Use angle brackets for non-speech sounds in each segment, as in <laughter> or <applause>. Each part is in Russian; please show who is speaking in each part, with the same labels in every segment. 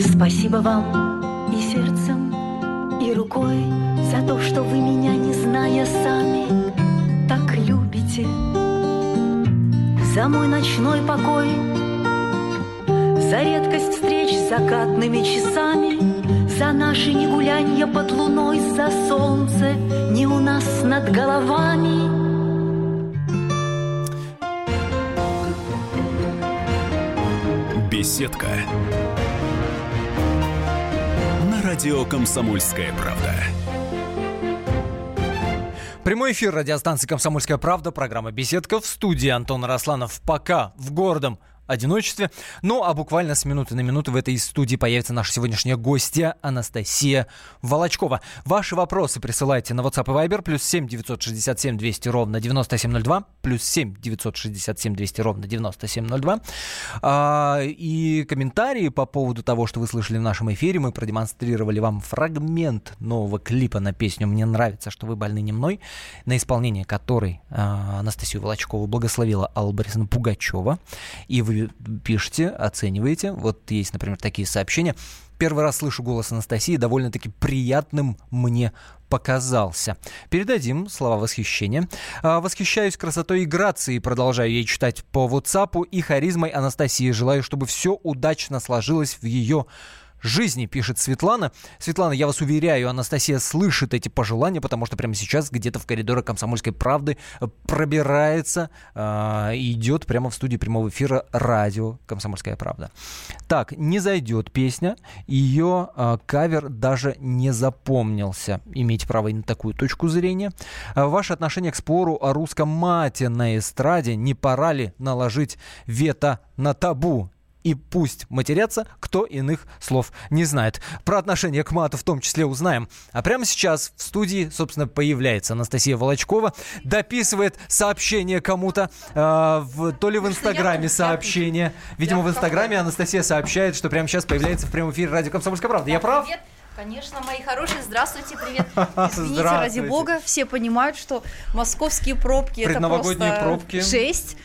Speaker 1: Спасибо вам и сердцем, и рукой За то, что вы меня, не зная сами, Так любите. За мой ночной покой, За редкость встреч с закатными часами, За наши не гулянья под луной, За солнце не у нас над головами —
Speaker 2: Беседка. Радио Комсомольская правда.
Speaker 3: Прямой эфир радиостанции «Комсомольская правда», программа «Беседка» в студии Антон Росланов. Пока в городом одиночестве. Ну, а буквально с минуты на минуту в этой студии появится наша сегодняшняя гостья Анастасия Волочкова. Ваши вопросы присылайте на WhatsApp и Viber, плюс 7 967 200 ровно 9702, плюс 7 967 200 ровно 9702. А, и комментарии по поводу того, что вы слышали в нашем эфире, мы продемонстрировали вам фрагмент нового клипа на песню «Мне нравится, что вы больны не мной», на исполнение которой а, Анастасию Волочкову благословила Алла Борисовна Пугачева. И вы пишете, оцениваете. Вот есть, например, такие сообщения. Первый раз слышу голос Анастасии, довольно-таки приятным мне показался. Передадим слова восхищения. А, восхищаюсь красотой и грацией, продолжаю ей читать по WhatsApp и харизмой Анастасии. Желаю, чтобы все удачно сложилось в ее жизни, пишет Светлана. Светлана, я вас уверяю, Анастасия слышит эти пожелания, потому что прямо сейчас где-то в коридорах «Комсомольской правды» пробирается э, и идет прямо в студии прямого эфира радио «Комсомольская правда». Так, не зайдет песня, ее э, кавер даже не запомнился. Имеете право и на такую точку зрения. А ваше отношение к спору о русском мате на эстраде, не пора ли наложить вето на табу? И пусть матерятся, кто иных слов не знает. Про отношение к мату в том числе узнаем. А прямо сейчас в студии, собственно, появляется Анастасия Волочкова, дописывает сообщение кому-то, э, в, то ли в Инстаграме сообщение. Видимо, в Инстаграме Анастасия сообщает, что прямо сейчас появляется в прямом эфире радио «Комсомольская правда». Я прав?
Speaker 4: Привет. Конечно, мои хорошие, здравствуйте, привет. Извините, ради бога, все понимают, что московские пробки это просто
Speaker 3: пробки.
Speaker 4: жесть.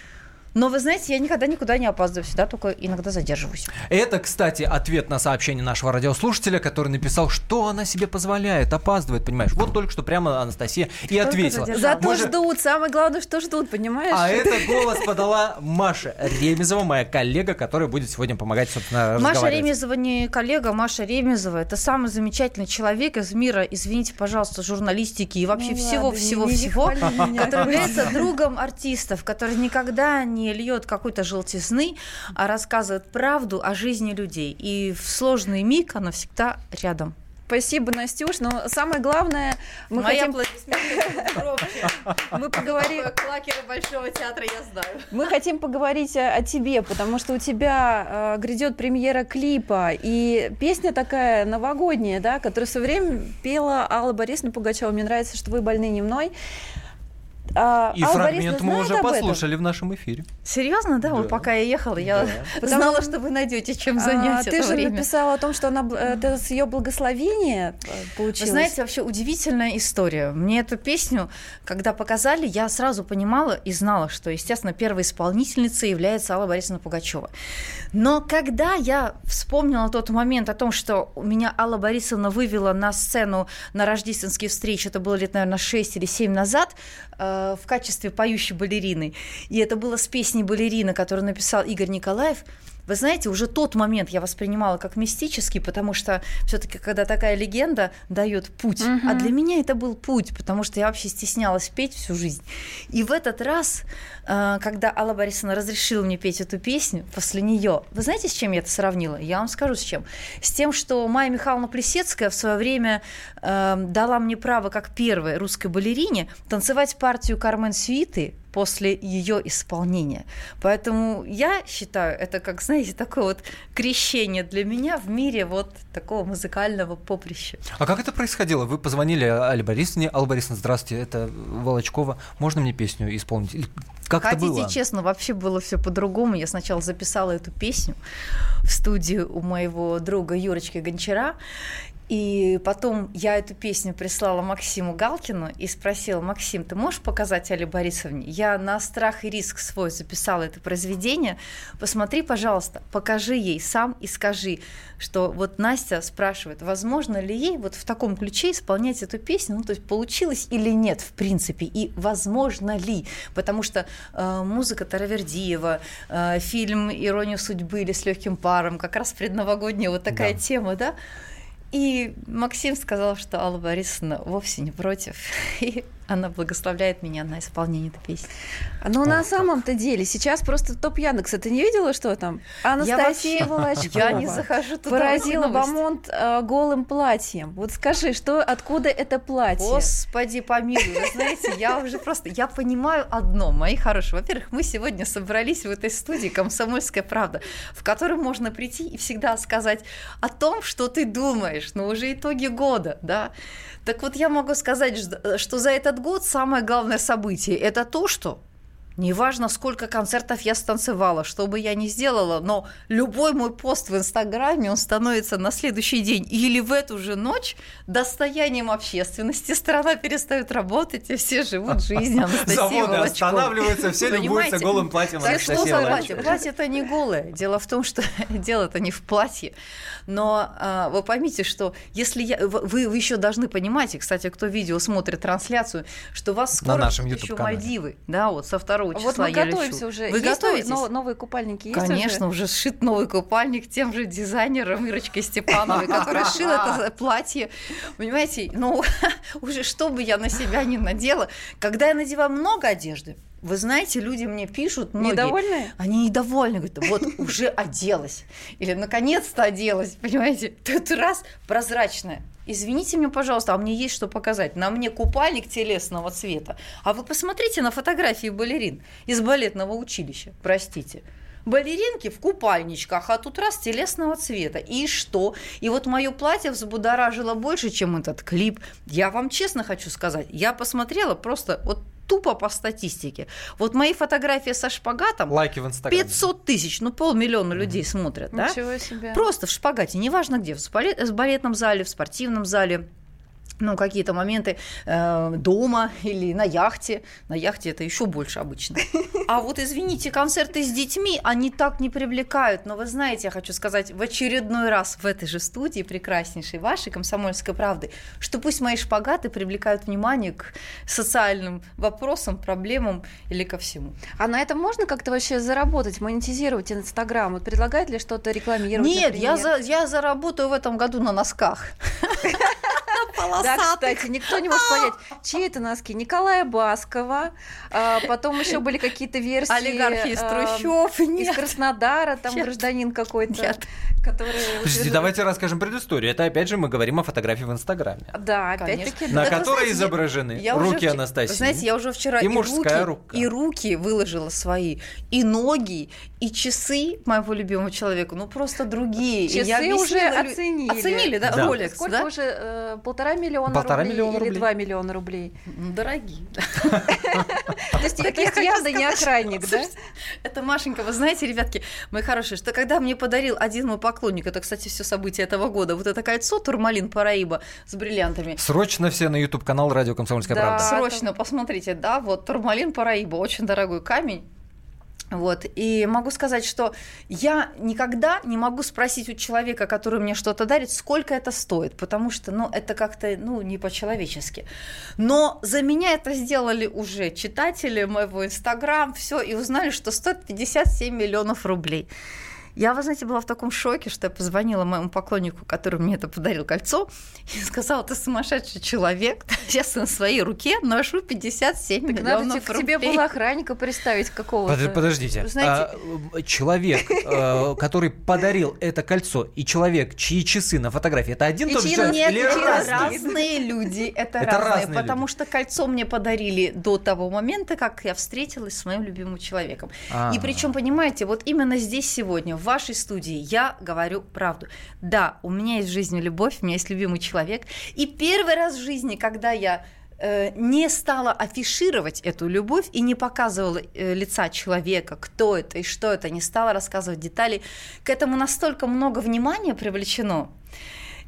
Speaker 4: Но вы знаете, я никогда никуда не опаздываю, всегда только иногда задерживаюсь.
Speaker 3: Это, кстати, ответ на сообщение нашего радиослушателя, который написал, что она себе позволяет, опаздывает, понимаешь? Вот только что прямо Анастасия и ответила.
Speaker 4: Зато Мы ждут, самое главное, что ждут, понимаешь?
Speaker 3: А <laughs> это голос подала Маша Ремезова, моя коллега, которая будет сегодня помогать, собственно,
Speaker 4: Маша Ремезова не коллега, Маша Ремезова это самый замечательный человек из мира, извините, пожалуйста, журналистики и вообще всего-всего-всего, который является <laughs> другом артистов, который никогда не не льет какой-то желтизны, а рассказывает правду о жизни людей. И в сложный миг она всегда рядом.
Speaker 5: Спасибо, Настюш. Но самое главное, мы
Speaker 4: Мои
Speaker 5: хотим...
Speaker 4: Мы поговорим... Клакеры Большого театра я знаю.
Speaker 5: Мы хотим поговорить о, тебе, потому что у тебя э, грядет премьера клипа, и песня такая новогодняя, да, которую все время пела Алла Борисовна Пугачева. Мне нравится, что вы больны не мной.
Speaker 3: А, и Алла фрагмент мы уже послушали в нашем эфире.
Speaker 4: Серьезно, да? да. Вот пока я ехала, я да. <laughs> знала, что вы найдете чем занять
Speaker 5: а, Ты же время. написала о том, что она, это с ее благословения э, получилось.
Speaker 4: Вы знаете, вообще удивительная история. Мне эту песню, когда показали, я сразу понимала и знала, что, естественно, первой исполнительницей является Алла Борисовна Пугачева. Но когда я вспомнила тот момент о том, что меня Алла Борисовна вывела на сцену на рождественские встречи, это было лет, наверное, 6 или 7 назад, э, в качестве поющей балерины. И это было с песней «Балерина», которую написал Игорь Николаев. Вы знаете, уже тот момент я воспринимала как мистический, потому что все-таки, когда такая легенда дает путь, угу. а для меня это был путь, потому что я вообще стеснялась петь всю жизнь. И в этот раз, э, когда Алла Борисовна разрешила мне петь эту песню, после нее, вы знаете, с чем я это сравнила? Я вам скажу, с чем. С тем, что Майя Михайловна Плесецкая в свое время э, дала мне право, как первой русской балерине, танцевать партию Кармен Сюиты после ее исполнения. Поэтому я считаю, это как, знаете, такое вот крещение для меня в мире вот такого музыкального поприща.
Speaker 3: А как это происходило? Вы позвонили Али Борисовне. Алла Борисовна, здравствуйте, это Волочкова. Можно мне песню исполнить? Как
Speaker 4: Хотите,
Speaker 3: это было?
Speaker 4: честно, вообще было все по-другому. Я сначала записала эту песню в студию у моего друга Юрочки Гончара, И потом я эту песню прислала Максиму Галкину и спросила, Максим, ты можешь показать Али Борисовне? Я на страх и риск свой записала это произведение. Посмотри, пожалуйста, покажи ей сам и скажи, что вот Настя спрашивает, возможно ли ей вот в таком ключе исполнять эту песню, ну то есть получилось или нет в принципе, и возможно ли, потому что э, музыка Таравердиева, э, фильм «Ирония судьбы» или «С легким паром», как раз предновогодняя вот такая да. тема, да, и Максим сказал, что Алла Борисовна вовсе не против. <laughs> И она благословляет меня на исполнение этой песни.
Speaker 5: Ну, на самом-то деле, сейчас просто топ Яндекса. Ты не видела, что там? Анастасия я Волочкова.
Speaker 4: Я не захожу туда.
Speaker 5: Поразила Бамонт э, голым платьем. Вот скажи, что, откуда это платье?
Speaker 4: Господи, помилуй. Вы знаете, я уже просто, я понимаю одно, мои хорошие. Во-первых, мы сегодня собрались в этой студии «Комсомольская правда», в которой можно прийти и всегда сказать о том, что ты думаешь, но уже итоги года, да. Так вот, я могу сказать, что за этот год самое главное событие – это то, что Неважно, сколько концертов я станцевала, что бы я ни сделала, но любой мой пост в Инстаграме, он становится на следующий день или в эту же ночь достоянием общественности. Страна перестает работать, и все живут жизнью <laughs> Анастасии
Speaker 3: Заводы останавливаются, все любуются голым платьем
Speaker 4: так что за платье? Платье это не голое. Дело в том, что <laughs> дело-то не в платье. Но а, вы поймите, что если я, вы, вы еще должны понимать, и, кстати, кто видео смотрит трансляцию, что у вас скоро
Speaker 3: на нашем
Speaker 4: еще Мальдивы, да, вот со 2 числа
Speaker 5: вот мы
Speaker 4: я
Speaker 5: готовимся
Speaker 4: лечу.
Speaker 5: уже.
Speaker 4: Вы
Speaker 5: есть
Speaker 4: готовитесь?
Speaker 5: Новые, новые купальники есть
Speaker 4: Конечно,
Speaker 5: уже?
Speaker 4: уже сшит новый купальник тем же дизайнером Ирочкой Степановой, которая шила это платье. Понимаете, ну, <laughs> уже что бы я на себя не надела, когда я надеваю много одежды, вы знаете, люди мне пишут, многие,
Speaker 5: недовольные?
Speaker 4: Они недовольны, говорят, вот уже оделась. Или наконец-то оделась, понимаете? <laughs> Тут раз прозрачная. Извините меня, пожалуйста, а мне есть что показать. На мне купальник телесного цвета. А вы посмотрите на фотографии балерин из балетного училища, простите балеринки в купальничках, а тут раз телесного цвета. И что? И вот мое платье взбудоражило больше, чем этот клип. Я вам честно хочу сказать, я посмотрела просто вот тупо по статистике. Вот мои фотографии со шпагатом
Speaker 3: Лайки в Инстаграме.
Speaker 4: 500 тысяч, ну полмиллиона людей смотрят, да?
Speaker 5: Ничего себе.
Speaker 4: Просто в шпагате, неважно где, в балетном зале, в спортивном зале, ну, какие-то моменты э, дома или на яхте. На яхте это еще больше обычно. <laughs> А вот, извините, концерты с детьми, они так не привлекают. Но вы знаете, я хочу сказать в очередной раз в этой же студии прекраснейшей вашей «Комсомольской правды», что пусть мои шпагаты привлекают внимание к социальным вопросам, проблемам или ко всему.
Speaker 5: А на этом можно как-то вообще заработать, монетизировать Инстаграм? Вот предлагает ли что-то рекламировать?
Speaker 4: Нет, я, за, я заработаю в этом году на носках. <laughs>
Speaker 5: Да, кстати, никто не может понять, чьи это носки. Николая Баскова, а, потом еще были какие-то версии...
Speaker 4: Олигархи из трущоб,
Speaker 5: Из Краснодара, там гражданин какой-то, который...
Speaker 3: Подождите, давайте расскажем предысторию. Это опять же мы говорим о фотографии в Инстаграме.
Speaker 5: Да, опять-таки.
Speaker 3: На которой изображены руки Анастасии.
Speaker 4: Знаете, я уже вчера
Speaker 3: и мужская рука.
Speaker 4: И руки выложила свои, и ноги, и часы моего любимого человека, ну просто другие.
Speaker 5: Часы уже оценили.
Speaker 4: Оценили, да,
Speaker 5: да.
Speaker 4: Rolex,
Speaker 5: Сколько
Speaker 4: да?
Speaker 5: уже? Э, полтора миллиона
Speaker 3: полтора
Speaker 5: рублей
Speaker 3: миллиона
Speaker 5: или
Speaker 3: рублей.
Speaker 5: два миллиона рублей?
Speaker 4: Дорогие. <laughs>
Speaker 5: То есть явно не охранник, да?
Speaker 4: Это Машенька, вы знаете, ребятки, мои хорошие, что когда мне подарил один мой поклонник, это, кстати, все события этого года, вот это кольцо Турмалин Параиба с бриллиантами.
Speaker 3: Срочно все на YouTube-канал «Радио Комсомольская правда».
Speaker 4: Срочно посмотрите, да, вот Турмалин Параиба, очень дорогой камень, вот. И могу сказать, что я никогда не могу спросить у человека, который мне что-то дарит, сколько это стоит, потому что, ну, это как-то, ну, не по-человечески. Но за меня это сделали уже читатели моего Инстаграм, все, и узнали, что стоит 57 миллионов рублей. Я, вы знаете, была в таком шоке, что я позвонила моему поклоннику, который мне это подарил кольцо, и сказала, ты сумасшедший человек, <laughs> сейчас на своей руке ношу 57
Speaker 5: так
Speaker 4: миллионов
Speaker 5: надо
Speaker 4: рублей.
Speaker 5: тебе было охранника представить какого-то.
Speaker 3: Подождите,
Speaker 4: Знаете...
Speaker 3: а, человек, а, <laughs> который подарил это кольцо, и человек, чьи часы на фотографии, это один тот же
Speaker 4: человек? Нет,
Speaker 3: разные?
Speaker 4: люди, <laughs> это, разные, потому что кольцо мне подарили до того момента, как я встретилась с моим любимым человеком.
Speaker 3: А.
Speaker 4: И причем, понимаете, вот именно здесь сегодня, в вашей студии, я говорю правду. Да, у меня есть в жизни любовь, у меня есть любимый человек. И первый раз в жизни, когда я э, не стала афишировать эту любовь и не показывала э, лица человека, кто это и что это, не стала рассказывать детали, к этому настолько много внимания привлечено.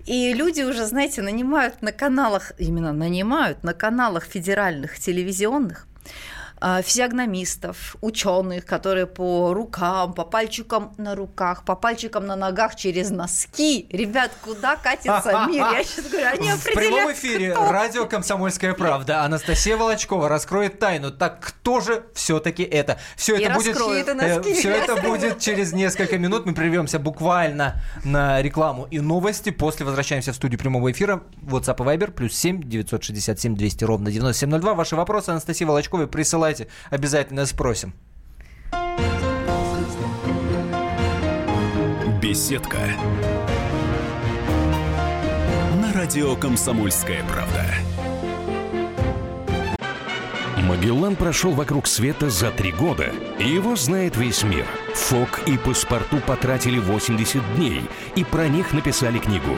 Speaker 4: И люди уже, знаете, нанимают на каналах, именно нанимают на каналах федеральных телевизионных физиогномистов, ученых, которые по рукам, по пальчикам на руках, по пальчикам на ногах через носки. Ребят, куда катится <laughs> мир? Я сейчас говорю, они
Speaker 3: В прямом эфире
Speaker 4: кто.
Speaker 3: радио «Комсомольская правда». Анастасия Волочкова раскроет тайну. Так кто же все-таки это? Все это будет, э, все это будет через несколько минут. Мы прервемся буквально на рекламу и новости. После возвращаемся в студию прямого эфира. WhatsApp и Viber плюс 7 967 200 ровно 9702. Ваши вопросы Анастасии Волочковой присылайте. Обязательно спросим.
Speaker 2: Беседка. На радио «Комсомольская правда».
Speaker 6: Магеллан прошел вокруг света за три года, его знает весь мир. Фок и паспорту потратили 80 дней, и про них написали книгу.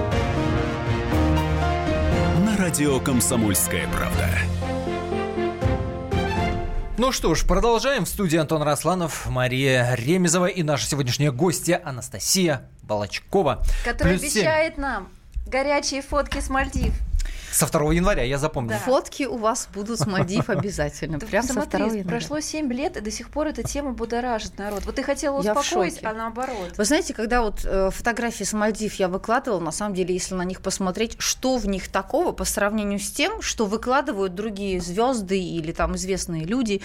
Speaker 2: Радио «Комсомольская правда».
Speaker 3: Ну что ж, продолжаем. В студии Антон Росланов, Мария Ремезова и наша сегодняшняя гостья Анастасия Волочкова.
Speaker 5: Который
Speaker 3: Плюс
Speaker 5: обещает нам горячие фотки с Мальдив.
Speaker 3: Со 2 января, я запомнил.
Speaker 4: Фотки у вас будут с Мальдив <laughs> обязательно. Прям со
Speaker 5: посмотри,
Speaker 4: 2 января.
Speaker 5: прошло 7 лет, и до сих пор эта тема будоражит народ. Вот ты хотела успокоить, а наоборот.
Speaker 4: Вы знаете, когда вот э, фотографии с Мальдив я выкладывала, на самом деле, если на них посмотреть, что в них такого по сравнению с тем, что выкладывают другие звезды или там известные люди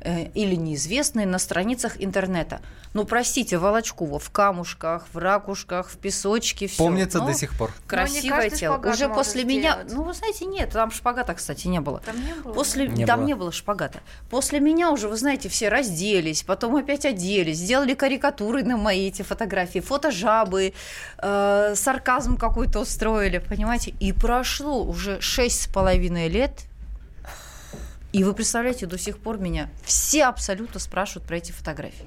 Speaker 4: э, или неизвестные на страницах интернета. Ну, простите, Волочкова в камушках, в ракушках, в песочке, все.
Speaker 3: Помнится до сих пор.
Speaker 4: Красивое
Speaker 5: каждый
Speaker 4: тело. Уже после меня,
Speaker 5: сделать.
Speaker 4: ну, вы знаете, нет, там шпагата, кстати, не было.
Speaker 5: Там не было.
Speaker 4: После
Speaker 3: Не
Speaker 4: там
Speaker 3: было.
Speaker 4: не было шпагата. После меня уже, вы знаете, все разделись, потом опять оделись, сделали карикатуры на мои эти фотографии, фотожабы, э, сарказм какой-то устроили, понимаете? И прошло уже шесть с половиной лет, и вы представляете, до сих пор меня все абсолютно спрашивают про эти фотографии.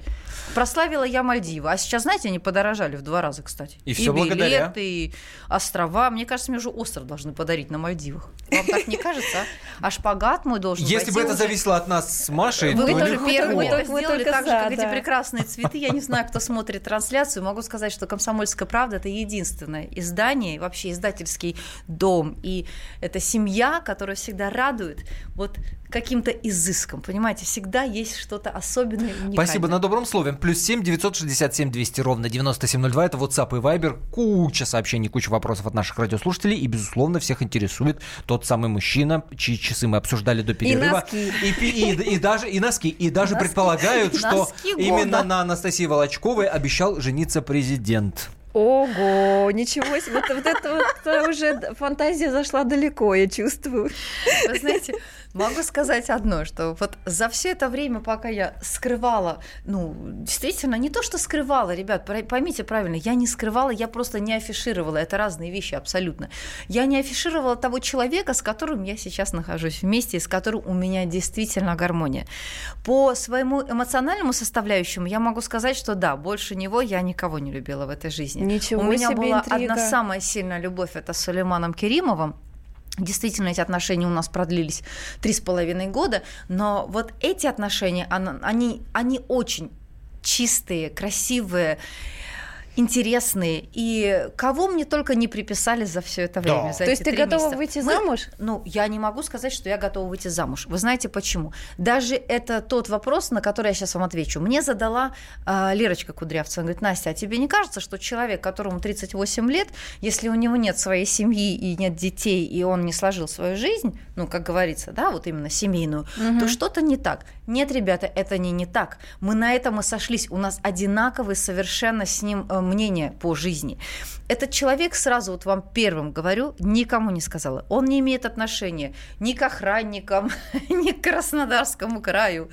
Speaker 4: Прославила я Мальдивы. А сейчас, знаете, они подорожали в два раза, кстати.
Speaker 3: И всё благодаря.
Speaker 4: билеты, и острова. Мне кажется, мне уже остров должны подарить на Мальдивах. Вам так не кажется? А, шпагат мой должен
Speaker 3: Если бы это
Speaker 4: уже-
Speaker 3: зависело от нас с Машей,
Speaker 4: вы
Speaker 3: то
Speaker 4: тоже
Speaker 5: Мы
Speaker 4: это сделали, так же, как эти прекрасные цветы. Я не знаю, кто смотрит трансляцию. Могу сказать, что «Комсомольская правда» — это единственное издание, вообще издательский дом. И это семья, которая всегда радует вот каким-то изыском. Понимаете, всегда есть что-то особенное и уникальное.
Speaker 3: Спасибо на добром слове. Плюс 7 967 200 ровно 9702. Это WhatsApp и Viber. Куча сообщений, куча вопросов от наших радиослушателей. И, безусловно, всех интересует тот самый мужчина, чьи часы мы обсуждали до перерыва.
Speaker 5: носки.
Speaker 3: И, и, и даже, и носки. И даже
Speaker 4: Носки.
Speaker 3: предполагают, <laughs> что
Speaker 4: Носки
Speaker 3: именно на Анастасии Волочковой обещал жениться президент.
Speaker 5: Ого, ничего себе. Вот, вот это вот уже фантазия зашла далеко, я чувствую.
Speaker 4: Вы знаете, могу сказать одно, что вот за все это время, пока я скрывала, ну, действительно, не то, что скрывала, ребят, поймите правильно, я не скрывала, я просто не афишировала, это разные вещи абсолютно. Я не афишировала того человека, с которым я сейчас нахожусь вместе, с которым у меня действительно гармония. По своему эмоциональному составляющему я могу сказать, что да, больше него я никого не любила в этой жизни.
Speaker 5: Ничего
Speaker 4: у меня
Speaker 5: себе
Speaker 4: была
Speaker 5: интрига.
Speaker 4: одна самая сильная любовь, это с Сулейманом Керимовым, Действительно, эти отношения у нас продлились три с половиной года, но вот эти отношения, они, они очень чистые, красивые, интересные. И кого мне только не приписали за все это
Speaker 3: Да.
Speaker 4: время. за
Speaker 5: То есть ты готова
Speaker 4: месяца.
Speaker 5: выйти
Speaker 4: Мы-
Speaker 5: замуж?
Speaker 4: ну, я не могу сказать, что я готова выйти замуж. Вы знаете почему? Даже это тот вопрос, на который я сейчас вам отвечу. Мне задала а, Лерочка Кудрявцева. Она говорит, Настя, а тебе не кажется, что человек, которому 38 лет, если у него нет своей семьи и нет детей, и он не сложил свою жизнь, ну, как говорится, да, вот именно семейную, то что-то не так. Нет, ребята, это не не так. Мы на этом и сошлись. У нас одинаковый совершенно с ним э, мнение по жизни. Этот человек, сразу вот вам первым говорю, никому не сказала. Он не имеет отношения ни к охранникам, <laughs> ни к Краснодарскому краю,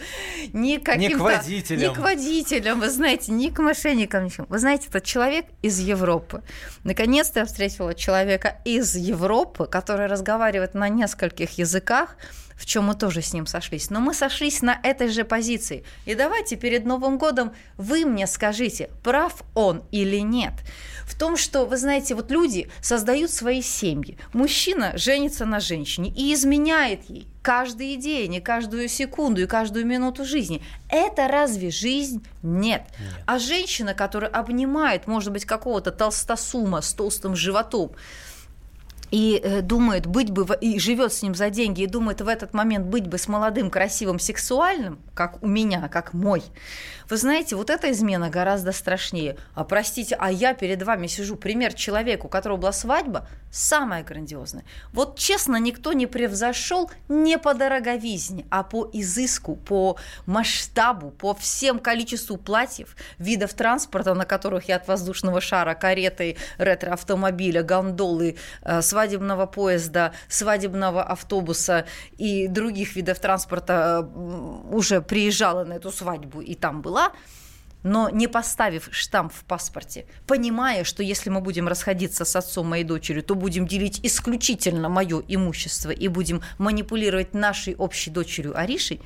Speaker 4: ни к
Speaker 3: Ни к водителям.
Speaker 4: Ни к водителям, вы знаете, ни к мошенникам, ничего. Вы знаете, этот человек из Европы. Наконец-то я встретила человека из Европы, который разговаривает на нескольких языках, в чем мы тоже с ним сошлись. Но мы сошлись на этой же позиции. И давайте перед Новым годом вы мне скажите, прав он или нет. В том, что, вы знаете, вот люди создают свои семьи. Мужчина женится на женщине и изменяет ей каждый день, и каждую секунду, и каждую минуту жизни. Это разве жизнь? Нет. Нет. А женщина, которая обнимает, может быть, какого-то толстосума с толстым животом, и э, думает быть бы, и живет с ним за деньги, и думает в этот момент быть бы с молодым, красивым, сексуальным, как у меня, как мой, вы знаете, вот эта измена гораздо страшнее. А простите, а я перед вами сижу, пример человека, у которого была свадьба, самая грандиозная. Вот честно, никто не превзошел не по дороговизне, а по изыску, по масштабу, по всем количеству платьев, видов транспорта, на которых я от воздушного шара, кареты, ретро-автомобиля, гондолы, э, свадебного поезда, свадебного автобуса и других видов транспорта э, уже приезжала на эту свадьбу и там была но не поставив штамп в паспорте, понимая, что если мы будем расходиться с отцом моей дочери, то будем делить исключительно мое имущество и будем манипулировать нашей общей дочерью Аришей,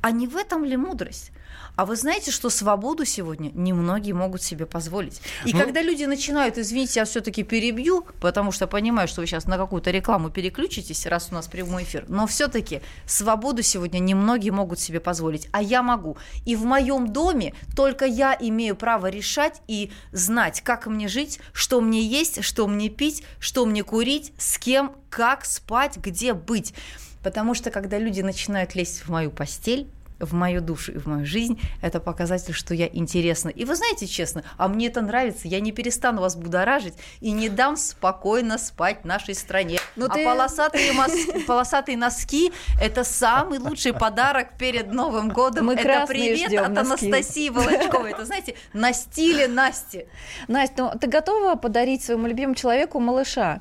Speaker 4: а не в этом ли мудрость? А вы знаете, что свободу сегодня немногие могут себе позволить. И ну, когда люди начинают, извините, я все-таки перебью, потому что понимаю, что вы сейчас на какую-то рекламу переключитесь, раз у нас прямой эфир, но все-таки свободу сегодня немногие могут себе позволить, а я могу. И в моем доме только я имею право решать и знать, как мне жить, что мне есть, что мне пить, что мне курить, с кем, как спать, где быть. Потому что когда люди начинают лезть в мою постель, в мою душу и в мою жизнь, это показатель, что я интересна. И вы знаете, честно, а мне это нравится, я не перестану вас будоражить и не дам спокойно спать нашей стране. Но ну а ты... полосатые, мос... полосатые носки – это самый лучший подарок перед Новым годом.
Speaker 5: Мы
Speaker 4: это привет от носки. Анастасии Волочковой. Это, знаете, на стиле Насти.
Speaker 5: Настя, ну ты готова подарить своему любимому человеку малыша?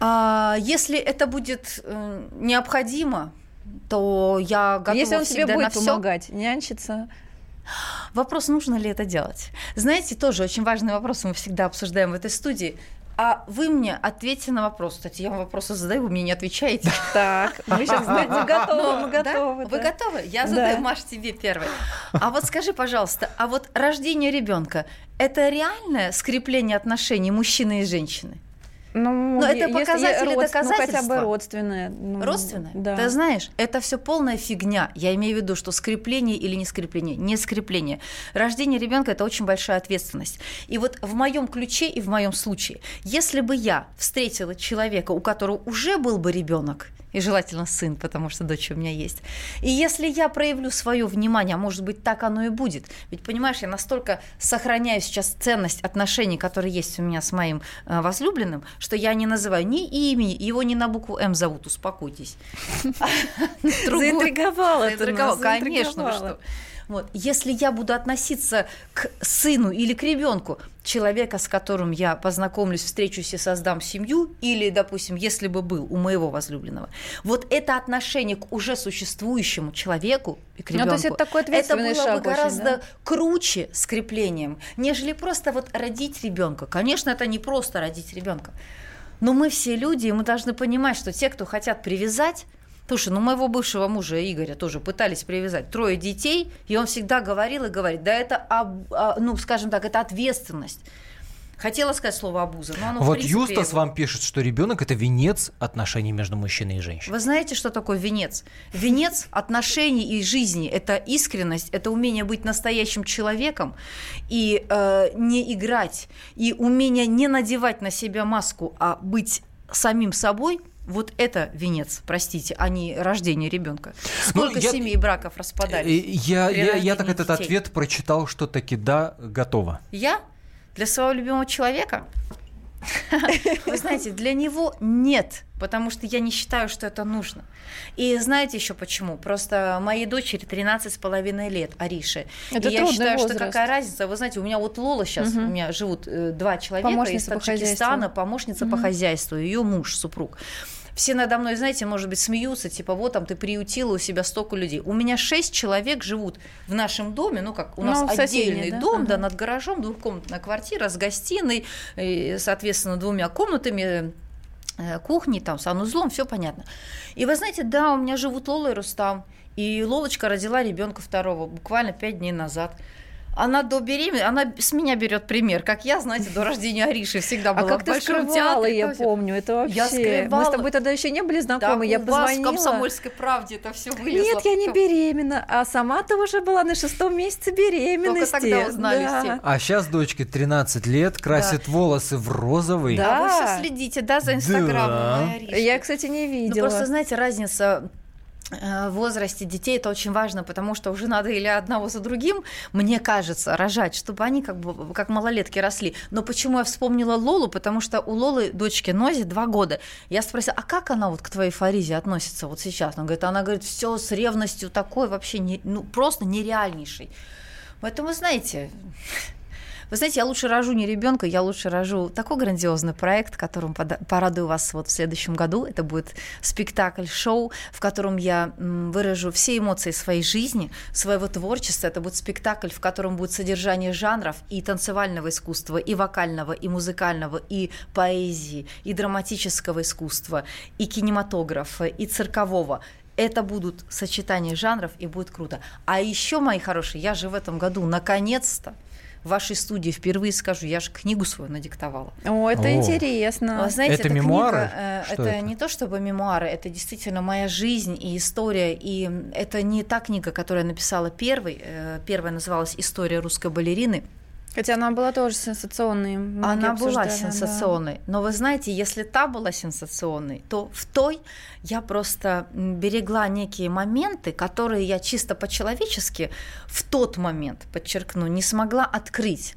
Speaker 4: А, если это будет э, необходимо, то я готова
Speaker 5: Если он тебе будет
Speaker 4: на
Speaker 5: помогать, нянчиться,
Speaker 4: Вопрос, нужно ли это делать. Знаете, тоже очень важный вопрос мы всегда обсуждаем в этой студии. А вы мне ответьте на вопрос. Кстати, я вам вопросы задаю, вы мне не отвечаете. <laughs>
Speaker 5: Так, мы сейчас мы <laughs> готовы, мы готовы.
Speaker 4: Вы готовы? Я задаю, Маш, тебе первый. А вот скажи, пожалуйста, а вот рождение ребенка – это реальное скрепление отношений мужчины и женщины?
Speaker 5: Ну,
Speaker 4: Но это показатели
Speaker 5: род...
Speaker 4: доказательства.
Speaker 5: Ну, хотя бы родственное. Ну,
Speaker 4: родственное?
Speaker 5: Да.
Speaker 4: Ты знаешь, это все полная фигня. Я имею в виду, что скрепление или не скрепление, не скрепление. Рождение ребенка это очень большая ответственность. И вот в моем ключе и в моем случае, если бы я встретила человека, у которого уже был бы ребенок, и желательно сын, потому что дочь у меня есть. И если я проявлю свое внимание, а может быть так оно и будет, ведь понимаешь, я настолько сохраняю сейчас ценность отношений, которые есть у меня с моим э, возлюбленным, что я не называю ни имени, его не на букву М зовут, успокойтесь. <laughs>
Speaker 5: Заинтриговала ты
Speaker 4: Конечно, что. Вот. Если я буду относиться к сыну или к ребенку человека, с которым я познакомлюсь, встречусь и создам семью, или, допустим, если бы был у моего возлюбленного, вот это отношение к уже существующему человеку и к ребенку, ну, то есть
Speaker 5: это, такой
Speaker 4: это было
Speaker 5: шаг
Speaker 4: бы гораздо
Speaker 5: очень, да?
Speaker 4: круче скреплением, нежели просто вот родить ребенка. Конечно, это не просто родить ребенка. Но мы все люди, и мы должны понимать, что те, кто хотят привязать, Слушай, ну моего бывшего мужа Игоря тоже пытались привязать трое детей, и он всегда говорил и говорит, да это, а, ну, скажем так, это ответственность. Хотела сказать слово абуза, но оно
Speaker 3: Вот
Speaker 4: принципе,
Speaker 3: Юстас вам пишет, что ребенок это венец отношений между мужчиной и женщиной.
Speaker 4: Вы знаете, что такое венец? Венец отношений и жизни – это искренность, это умение быть настоящим человеком и э, не играть, и умение не надевать на себя маску, а быть самим собой, вот это венец, простите, а не рождение ребенка. Ну, Сколько ну, я, семей браков распадались?
Speaker 3: Я, я, я так этот детей? ответ прочитал, что таки да, готово.
Speaker 4: Я? Для своего любимого человека? <laughs> Вы знаете, для него нет, потому что я не считаю, что это нужно. И знаете еще почему? Просто моей дочери 13 с половиной лет, Арише.
Speaker 5: Это
Speaker 4: и я считаю,
Speaker 5: возраст.
Speaker 4: что какая разница. Вы знаете, у меня вот Лола сейчас,
Speaker 5: Угу.
Speaker 4: у меня живут э, два человека
Speaker 5: Помощница
Speaker 4: из Таджикистана, помощница
Speaker 5: Угу.
Speaker 4: по хозяйству, ее муж, супруг. Все надо мной, знаете, может быть, смеются, типа, вот там ты приютила у себя столько людей. У меня шесть человек живут в нашем доме, ну как, у
Speaker 5: Ну,
Speaker 4: нас
Speaker 5: соседние,
Speaker 4: отдельный
Speaker 5: да?
Speaker 4: дом, да,
Speaker 5: Ага.
Speaker 4: над гаражом, двухкомнатная квартира с гостиной, и, соответственно, двумя комнатами, э, кухней, там, санузлом, все понятно. И вы знаете, да, у меня живут Лола и Рустам, и Лолочка родила ребенка второго буквально пять дней назад. Она до беременности, она с меня берет пример, как я, знаете, до рождения Ариши всегда была
Speaker 5: А как ты скрывала,
Speaker 4: театре.
Speaker 5: я
Speaker 4: всё.
Speaker 5: помню, это вообще...
Speaker 4: Я
Speaker 5: Мы
Speaker 4: скрывала.
Speaker 5: с тобой тогда еще не были
Speaker 4: Да,
Speaker 5: знакомы, я
Speaker 4: у вас в
Speaker 5: позвонила.
Speaker 4: комсомольской правде это все вылезло.
Speaker 5: Нет, я не беременна, а сама ты уже была на шестом месяце беременности.
Speaker 4: тогда узнали
Speaker 5: Да.
Speaker 4: все.
Speaker 3: А сейчас дочке 13 лет, красит волосы в розовый.
Speaker 5: Да.
Speaker 4: А вы все следите, да, за инстаграмом
Speaker 3: Да.
Speaker 4: моей Ариши?
Speaker 5: Я, кстати, не
Speaker 4: Ну,
Speaker 5: видела.
Speaker 4: просто, знаете, разница в возрасте детей это очень важно, потому что уже надо или одного за другим, мне кажется, рожать, чтобы они как бы как малолетки росли. Но почему я вспомнила Лолу? Потому что у Лолы дочки Нози два года. Я спросила, а как она вот к твоей Фаризе относится вот сейчас? Она говорит, она говорит, все с ревностью такой вообще, не, ну просто нереальнейший. Поэтому, знаете, вы знаете, я лучше рожу не ребенка, я лучше рожу такой грандиозный проект, которым порадую вас вот в следующем году. Это будет спектакль-шоу, в котором я выражу все эмоции своей жизни, своего творчества. Это будет спектакль, в котором будет содержание жанров и танцевального искусства, и вокального, и музыкального, и поэзии, и драматического искусства, и кинематографа, и циркового это будут сочетания жанров, и будет круто. А еще, мои хорошие, я же в этом году наконец-то в вашей студии впервые скажу, я же книгу свою надиктовала.
Speaker 5: О, это
Speaker 3: О.
Speaker 5: интересно.
Speaker 4: Вы знаете,
Speaker 3: Это
Speaker 4: эта
Speaker 3: мемуары?
Speaker 4: книга, э,
Speaker 3: Что
Speaker 4: это,
Speaker 3: это?
Speaker 4: не то чтобы мемуары, это действительно моя жизнь и история. И это не та книга, которую я написала первой. Э, Первая называлась «История русской балерины».
Speaker 5: Хотя она была тоже сенсационной.
Speaker 4: Она была
Speaker 5: обсуждали, да.
Speaker 4: сенсационной. Но вы знаете, если та была сенсационной, то в той я просто берегла некие моменты, которые я чисто по-человечески в тот момент, подчеркну, не смогла открыть.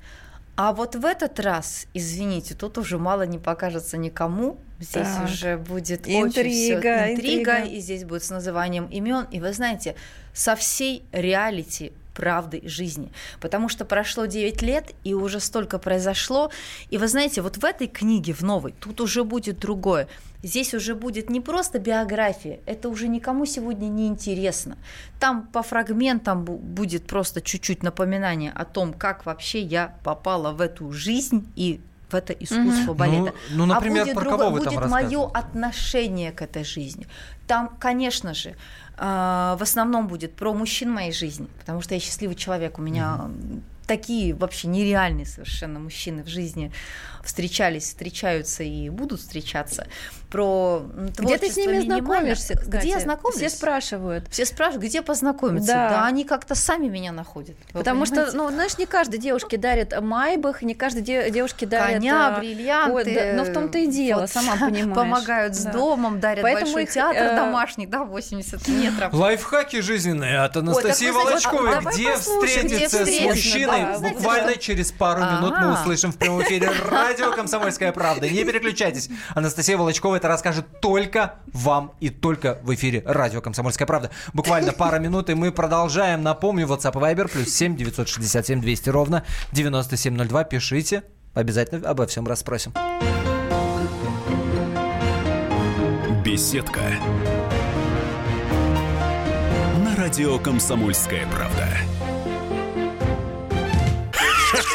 Speaker 4: А вот в этот раз, извините, тут уже мало не покажется никому. Здесь
Speaker 5: Так.
Speaker 4: уже будет очень
Speaker 5: Интрига,
Speaker 4: всё- интрига,
Speaker 5: интрига.
Speaker 4: и здесь будет с называнием имен. И вы знаете, со всей реалити правды жизни. Потому что прошло 9 лет, и уже столько произошло. И вы знаете, вот в этой книге, в новой, тут уже будет другое. Здесь уже будет не просто биография, это уже никому сегодня не интересно. Там по фрагментам бу- будет просто чуть-чуть напоминание о том, как вообще я попала в эту жизнь и в это искусство
Speaker 3: Ну,
Speaker 4: балета.
Speaker 3: ну, например,
Speaker 4: а будет
Speaker 3: про
Speaker 4: другое-
Speaker 3: кого вы там
Speaker 4: будет мое
Speaker 3: рассказываете?
Speaker 4: отношение к этой жизни. Там, конечно же, а, в основном будет про мужчин моей жизни, потому что я счастливый человек, у меня м, такие вообще нереальные совершенно мужчины в жизни встречались, встречаются и будут встречаться. Про
Speaker 5: Где ты с ними знакомишься, кстати?
Speaker 4: Где я знакомлюсь?
Speaker 5: Все спрашивают.
Speaker 4: Все спрашивают, где познакомиться.
Speaker 5: Да.
Speaker 4: Да, они как-то сами меня находят.
Speaker 5: Потому что,
Speaker 4: понимаете?
Speaker 5: ну, знаешь, не каждой девушке дарят майбах, не каждой де- девушке дарят...
Speaker 4: коня,
Speaker 5: а,
Speaker 4: бриллианты.
Speaker 5: ой, да, но в том-то и дело,
Speaker 4: вот,
Speaker 5: сама <laughs> понимаешь.
Speaker 4: Помогают с
Speaker 5: Да.
Speaker 4: домом, дарят
Speaker 5: Поэтому
Speaker 4: большой
Speaker 5: их,
Speaker 4: театр
Speaker 5: э,
Speaker 4: домашний, да, 80 метров.
Speaker 3: Лайфхаки жизненные от Анастасии
Speaker 4: знаете,
Speaker 3: Волочковой.
Speaker 4: а
Speaker 3: где встретиться с мужчиной?
Speaker 4: да, знаете,
Speaker 3: Буквально
Speaker 4: что-
Speaker 3: через пару минут мы услышим в прямом эфире радио «Комсомольская правда». Не переключайтесь. Анастасия Волочкова это расскажет только вам и только в эфире радио «Комсомольская правда». Буквально <laughs> пара минут, и мы продолжаем. Напомню, WhatsApp и Viber плюс 7 967 200 ровно 9702. Пишите. Обязательно обо всем расспросим.
Speaker 2: Беседка. На радио «Комсомольская правда».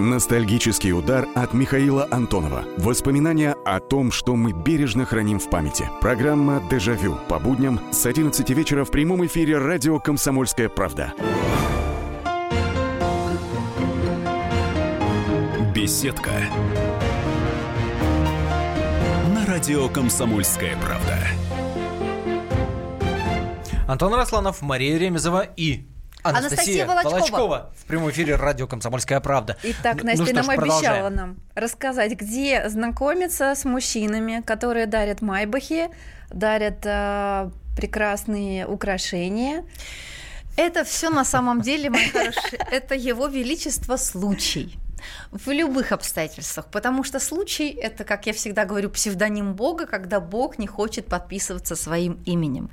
Speaker 7: Ностальгический удар от Михаила Антонова. Воспоминания о том, что мы бережно храним в памяти. Программа «Дежавю» по будням с 11 вечера в прямом эфире радио «Комсомольская правда».
Speaker 2: Беседка. На радио «Комсомольская правда».
Speaker 3: Антон Росланов, Мария Ремезова и Анастасия,
Speaker 4: Анастасия Волочкова.
Speaker 3: Волочкова в прямом эфире радио «Комсомольская правда».
Speaker 5: Итак,
Speaker 3: Ну
Speaker 5: Настя
Speaker 3: что
Speaker 5: нам
Speaker 3: ж,
Speaker 5: обещала
Speaker 3: продолжаем.
Speaker 5: нам рассказать, где знакомиться с мужчинами, которые дарят майбахи, дарят э, прекрасные украшения.
Speaker 4: Это все на самом деле, мои хорошие, <laughs> это его величество случай. В любых обстоятельствах, потому что случай – это, как я всегда говорю, псевдоним Бога, когда Бог не хочет подписываться своим именем.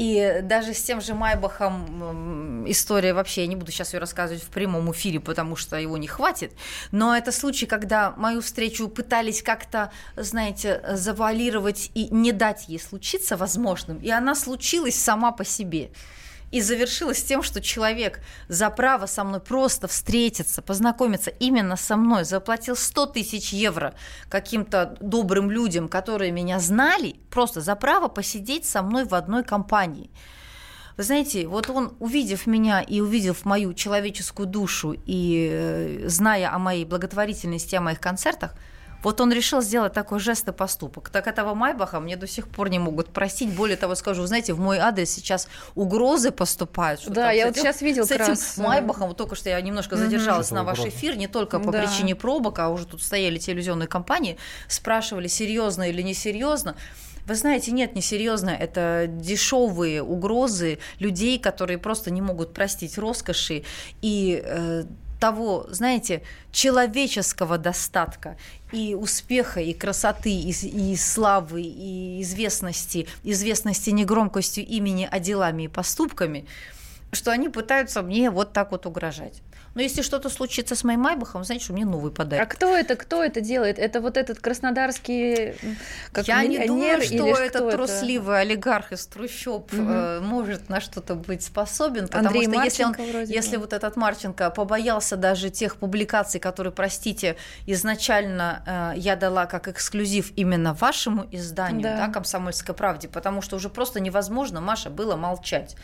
Speaker 4: И даже с тем же Майбахом история вообще, я не буду сейчас ее рассказывать в прямом эфире, потому что его не хватит, но это случай, когда мою встречу пытались как-то, знаете, завуалировать и не дать ей случиться возможным, и она случилась сама по себе. И завершилось тем, что человек за право со мной просто встретиться, познакомиться именно со мной, заплатил 100 тысяч евро каким-то добрым людям, которые меня знали, просто за право посидеть со мной в одной компании. Вы знаете, вот он, увидев меня и увидев мою человеческую душу и э, зная о моей благотворительности, о моих концертах, вот он решил сделать такой жест и поступок. Так этого Майбаха мне до сих пор не могут простить. Более того, скажу, вы знаете, в мой адрес сейчас угрозы поступают. что
Speaker 5: Да,
Speaker 4: там
Speaker 5: я вот сейчас видел
Speaker 4: с этим
Speaker 5: раз, э,
Speaker 4: Майбахом, вот только что я немножко задержалась на ваш эфир, не только по
Speaker 5: Да.
Speaker 4: причине пробок, а уже тут стояли телевизионные компании, спрашивали, серьезно или несерьезно. Вы знаете, нет, не серьезно, это дешевые угрозы людей, которые просто не могут простить роскоши и э, того, знаете, человеческого достатка и успеха, и красоты, и, и славы, и известности, известности не громкостью имени, а делами и поступками, что они пытаются мне вот так вот угрожать. Но если что-то случится с моим Майбахом, знаете, что мне новый
Speaker 5: А
Speaker 4: подарок.
Speaker 5: кто это, кто это делает? Это вот этот краснодарский как
Speaker 4: Я не думаю, что этот
Speaker 5: кто это?
Speaker 4: трусливый олигарх из трущоб э, может на что-то быть способен, потому
Speaker 5: Андрей
Speaker 4: что если, он,
Speaker 5: Марченко
Speaker 4: если
Speaker 5: бы.
Speaker 4: вот этот Марченко побоялся даже тех публикаций, которые, простите, изначально э, я дала как эксклюзив именно вашему изданию,
Speaker 5: Да.
Speaker 4: да. «Комсомольской правде», потому что уже просто невозможно, Маша, было молчать.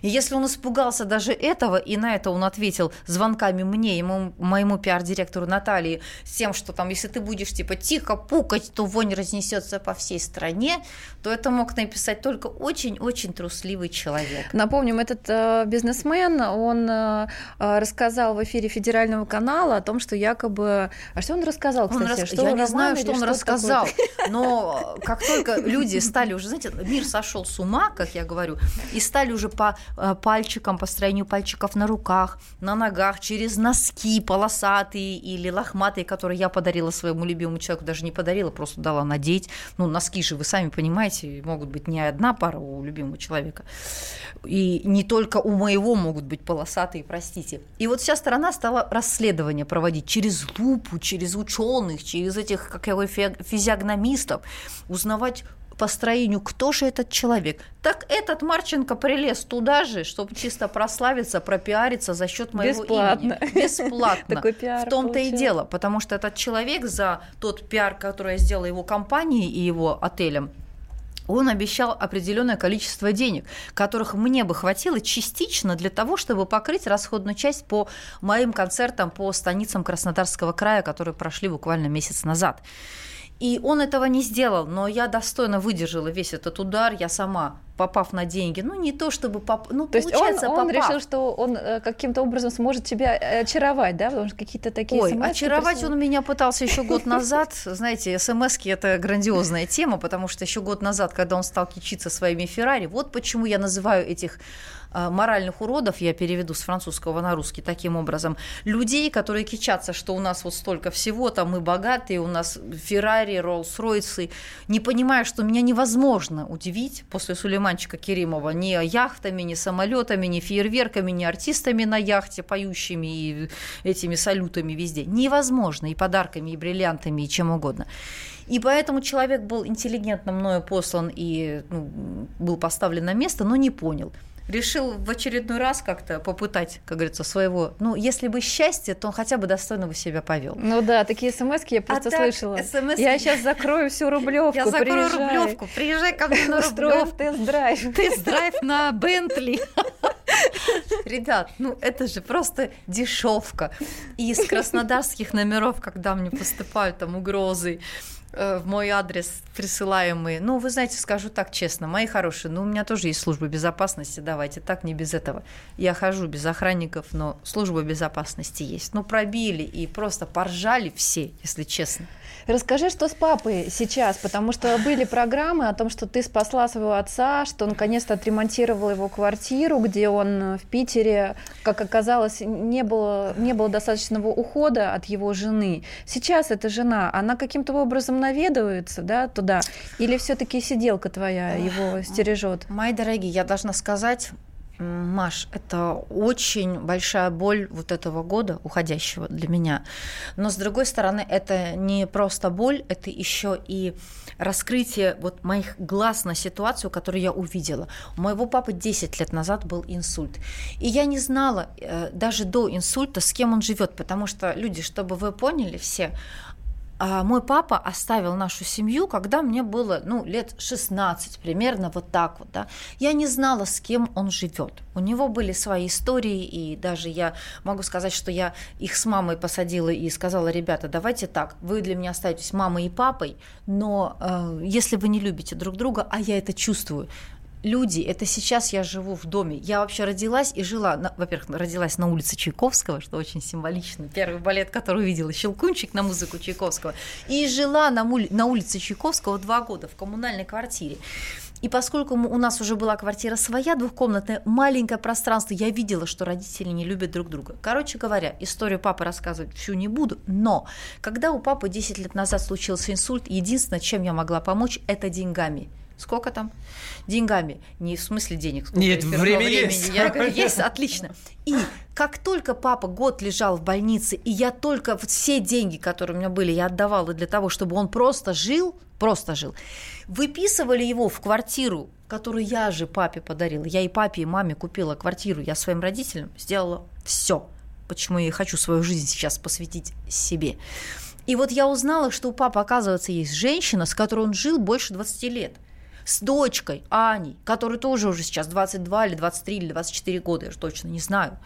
Speaker 4: И если он испугался даже этого, и на это он ответил звонками мне, ему, моему пиар-директору Натальи, с тем, что там, если ты будешь типа тихо пукать, то вонь разнесется по всей стране, то это мог написать только очень-очень трусливый человек.
Speaker 5: Напомним, этот э, бизнесмен, он э, э, рассказал в эфире федерального канала о том, что якобы... А что он рассказал,
Speaker 4: Он
Speaker 5: кстати?
Speaker 4: рас-
Speaker 5: Что
Speaker 4: Я не знаю, что он
Speaker 5: что
Speaker 4: рассказал,
Speaker 5: такое? <laughs>
Speaker 4: но как только люди стали уже, знаете, мир сошел с ума, как я говорю, и стали уже по э, пальчикам, по строению пальчиков на руках, на ногах, через носки полосатые или лохматые, которые я подарила своему любимому человеку, даже не подарила, просто дала надеть. Ну, носки же, вы сами понимаете, могут быть не одна пара у любимого человека. И не только у моего могут быть полосатые, простите. И вот вся страна стала расследование проводить через лупу, через ученых, через этих, как я говорю, фи- физиогномистов, узнавать по строению, кто же этот человек. Так этот Марченко прилез туда же, чтобы чисто прославиться, пропиариться за счет моего
Speaker 5: Бесплатно.
Speaker 4: имени. Бесплатно.
Speaker 5: Такой пиар
Speaker 4: В том-то и
Speaker 5: получил.
Speaker 4: дело, потому что этот человек за тот пиар, который я сделала его компании и его отелем, он обещал определенное количество денег, которых мне бы хватило частично для того, чтобы покрыть расходную часть по моим концертам по станицам Краснодарского края, которые прошли буквально месяц назад. И он этого не сделал, но я достойно выдержала весь этот удар, я сама, попав на деньги, ну не то чтобы, поп... ну
Speaker 5: То есть он, он
Speaker 4: попав.
Speaker 5: решил, что он э, каким-то образом сможет тебя э, очаровать, да? Потому что какие-то такие
Speaker 4: Ой, очаровать
Speaker 5: присылают.
Speaker 4: он меня пытался еще год назад. <laughs> Знаете, смс это грандиозная тема, потому что еще год назад, когда он стал кичиться своими Феррари, вот почему я называю этих моральных уродов, я переведу с французского на русский таким образом, людей, которые кичатся, что у нас вот столько всего, там мы богатые, у нас Феррари, Роллс-Ройсы, не понимая, что меня невозможно удивить после Сулейманчика Керимова ни яхтами, ни самолетами, ни фейерверками, ни артистами на яхте, поющими и этими салютами везде. Невозможно, и подарками, и бриллиантами, и чем угодно. И поэтому человек был интеллигентно мною послан и ну, был поставлен на место, но не понял. Решил в очередной раз как-то попытать, как говорится, своего. Ну, если бы счастье, то он хотя бы достойно бы себя повел.
Speaker 5: Ну да, такие смс я просто
Speaker 4: А так,
Speaker 5: слышала. Я сейчас закрою всю рублевку.
Speaker 4: Я закрою
Speaker 5: приезжай.
Speaker 4: рублевку, приезжай ко мне на рублевку.
Speaker 5: тест-драйв. <laughs>
Speaker 4: Тест-драйв на Бентли. <laughs> Ребят, ну это же просто дешевка. И из краснодарских номеров, когда мне поступают там угрозы, в мой адрес присылаемые. Ну, вы знаете, скажу так честно, мои хорошие, ну, у меня тоже есть служба безопасности, давайте так, не без этого. Я хожу без охранников, но служба безопасности есть. Ну, пробили и просто поржали все, если честно.
Speaker 5: Расскажи, что с папой сейчас, потому что были программы о том, что ты спасла своего отца, что наконец-то отремонтировал его квартиру, где он в Питере, как оказалось, не было, не было достаточного ухода от его жены. Сейчас эта жена, она каким-то образом наведывается да, туда, или все-таки сиделка твоя его стережет?
Speaker 4: Мои дорогие, я должна сказать, Маш, это очень большая боль вот этого года уходящего для меня. Но с другой стороны, это не просто боль, это еще и раскрытие вот моих глаз на ситуацию, которую я увидела. У моего папы 10 лет назад был инсульт. И я не знала э, даже до инсульта, с кем он живет, потому что люди, чтобы вы поняли все, мой папа оставил нашу семью, когда мне было, ну, лет 16 примерно, вот так вот, да. Я не знала, с кем он живет. У него были свои истории, и даже я могу сказать, что я их с мамой посадила и сказала, ребята, давайте так, вы для меня остаетесь мамой и папой, но э, если вы не любите друг друга, а я это чувствую, люди, это сейчас я живу в доме. Я вообще родилась и жила, на, во-первых, родилась на улице Чайковского, что очень символично. Первый балет, который увидела, Щелкунчик на музыку Чайковского. И жила на, мули, на улице Чайковского два года в коммунальной квартире. И поскольку у нас уже была квартира своя, двухкомнатная, маленькое пространство, я видела, что родители не любят друг друга. Короче говоря, историю папы рассказывать всю не буду, но когда у папы 10 лет назад случился инсульт, единственное, чем я могла помочь, это деньгами – Сколько там? Деньгами. Не в смысле денег. Сколько
Speaker 3: Нет, время есть.
Speaker 4: Я говорю, есть, отлично. <laughs> И как только папа год лежал в больнице, и я только все деньги, которые у меня были, я отдавала для того, чтобы он просто жил, просто жил, выписывали его в квартиру, которую я же папе подарила. Я и папе, и маме купила квартиру. Я своим родителям сделала все. Почему я хочу свою жизнь сейчас посвятить себе. И вот я узнала, что у папы, оказывается, есть женщина, с которой он жил больше 20 лет – с дочкой Аней, которой тоже уже сейчас 22 или 23 или 24 года, я же точно не знаю.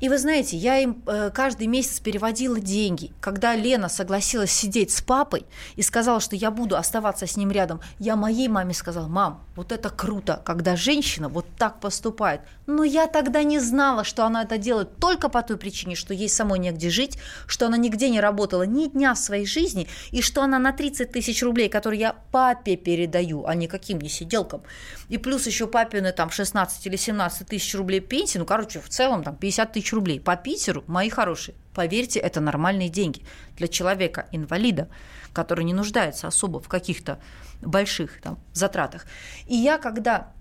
Speaker 4: И вы знаете, я им э, каждый месяц переводила деньги. Когда Лена согласилась сидеть с папой и сказала, что я буду оставаться с ним рядом, я моей маме сказала, мам, вот это круто, когда женщина вот так поступает. Но я тогда не знала, что она это делает только по той причине, что ей самой негде жить, что она нигде не работала ни дня в своей жизни, и что она на 30 тысяч рублей, которые я папе передаю, а не каким не сиделкам, и плюс еще папины там 16 или 17 тысяч рублей пенсии, ну, короче, в целом там 50 тысяч рублей. По Питеру, мои хорошие, поверьте, это нормальные деньги для человека-инвалида, который не нуждается особо в каких-то больших там, затратах. И я, когда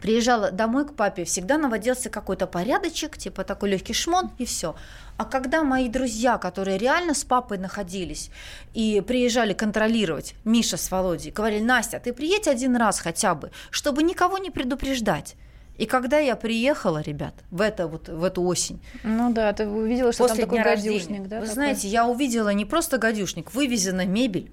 Speaker 4: приезжала домой к папе, всегда наводился какой-то порядочек, типа такой легкий шмон, и все. А когда мои друзья, которые реально с папой находились и приезжали контролировать, Миша с Володей, говорили, Настя, ты приедь один раз хотя бы, чтобы никого не предупреждать. И когда я приехала, ребят, в, это, вот, в эту осень...
Speaker 5: Ну да, ты увидела, что
Speaker 4: после
Speaker 5: там такой гадюшник,
Speaker 4: рождения,
Speaker 5: да?
Speaker 4: Вы
Speaker 5: такой?
Speaker 4: знаете, я увидела не просто гадюшник, вывезена мебель,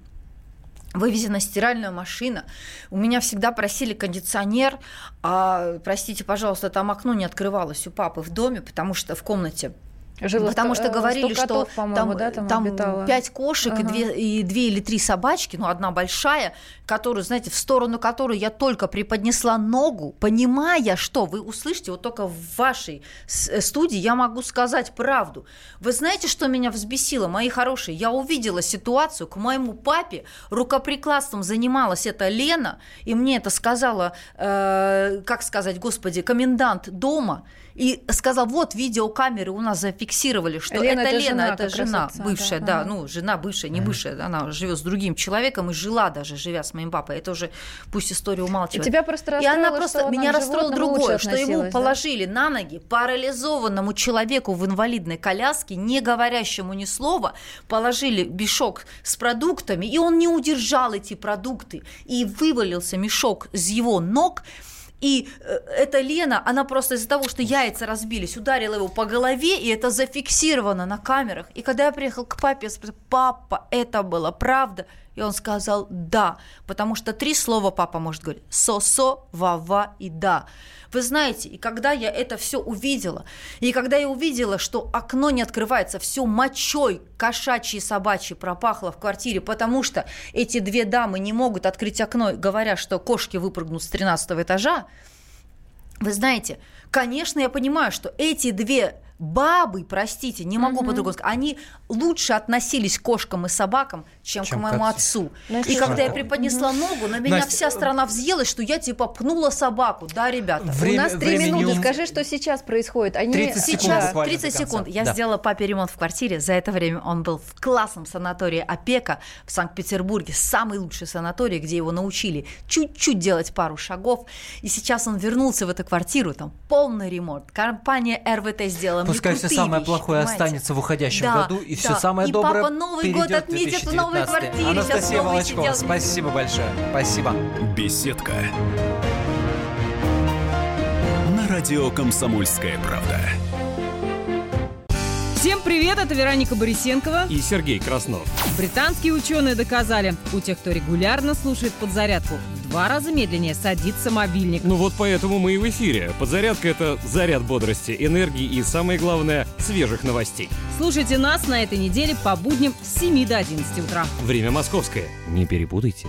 Speaker 4: вывезена стиральная машина. У меня всегда просили кондиционер, а, простите, пожалуйста, там окно не открывалось у папы в доме, потому что в комнате
Speaker 5: Жило
Speaker 4: Потому что
Speaker 5: э,
Speaker 4: говорили,
Speaker 5: сто
Speaker 4: что
Speaker 5: котов,
Speaker 4: там,
Speaker 5: да, там,
Speaker 4: там
Speaker 5: обитало.
Speaker 4: пять кошек и,
Speaker 5: Ага.
Speaker 4: две, и две или три собачки, ну, одна большая, которую, знаете, в сторону которой я только преподнесла ногу, понимая, что вы услышите, вот только в вашей э, студии я могу сказать правду. Вы знаете, что меня взбесило, мои хорошие? Я увидела ситуацию, к моему папе рукоприкладством занималась эта Лена, и мне это сказала, э, как сказать, господи, комендант дома, и сказал, вот видеокамеры у нас зафиксировали, что
Speaker 5: Лена
Speaker 4: это
Speaker 5: это
Speaker 4: Лена,
Speaker 5: жена
Speaker 4: это жена,
Speaker 5: отца,
Speaker 4: бывшая,
Speaker 5: да,
Speaker 4: да,
Speaker 5: ага.
Speaker 4: ну, жена бывшая, не бывшая, она живет с другим человеком и жила даже, живя с моим папой. Это уже пусть история
Speaker 5: И
Speaker 4: умалчивает.
Speaker 5: тебя просто
Speaker 4: И она просто
Speaker 5: она
Speaker 4: меня расстроило другое, что ему
Speaker 5: да?
Speaker 4: положили на ноги парализованному человеку в инвалидной коляске, не говорящему ни слова, положили мешок с продуктами, и он не удержал эти продукты, и вывалился мешок с его ног. И э, эта Лена, она просто из-за того, что яйца разбились, ударила его по голове, и это зафиксировано на камерах. И когда я приехал к папе, я спросила, папа, это было правда? И он сказал «да», потому что три слова папа может говорить «со-со», «ва-ва» и «да». Вы знаете, и когда я это все увидела, и когда я увидела, что окно не открывается, все мочой кошачьей собачьей пропахло в квартире, потому что эти две дамы не могут открыть окно, говоря, что кошки выпрыгнут с 13 этажа, вы знаете, конечно, я понимаю, что эти две бабы, простите, не могу mm-hmm. по-другому сказать, они лучше относились к кошкам и собакам, чем, чем к моему к отцу. Ну, и когда я преподнесла mm-hmm. ногу, на меня Настя... вся страна взъелась, что я типа пнула собаку, да, ребята?
Speaker 5: Время, У нас три минуты, скажи, что сейчас происходит.
Speaker 3: Они... 30
Speaker 4: сейчас
Speaker 3: секунд
Speaker 4: 30 секунд. Я да. сделала папе ремонт в квартире, за это время он был в классном санатории «Опека» в Санкт-Петербурге, самый лучший санаторий, где его научили чуть-чуть делать пару шагов, и сейчас он вернулся в эту квартиру, там полный ремонт, компания РВТ сделала
Speaker 3: Пускай все самое
Speaker 4: вещи,
Speaker 3: плохое
Speaker 4: понимаете?
Speaker 3: останется в уходящем
Speaker 4: да,
Speaker 3: году, и
Speaker 4: да.
Speaker 3: все самое
Speaker 4: и
Speaker 3: доброе
Speaker 4: папа Новый год отметит в новой квартире.
Speaker 3: Анастасия Волочкова, спасибо большое. Спасибо.
Speaker 2: Беседка. На радио «Комсомольская правда».
Speaker 8: Всем привет, это Вероника Борисенкова
Speaker 9: и Сергей Краснов.
Speaker 8: Британские ученые доказали, у тех, кто регулярно слушает подзарядку, в два раза медленнее садится мобильник.
Speaker 9: Ну вот поэтому мы и в эфире. Подзарядка – это заряд бодрости, энергии и, самое главное, свежих новостей.
Speaker 8: Слушайте нас на этой неделе по будням с 7 до 11 утра.
Speaker 9: Время московское. Не перепутайте.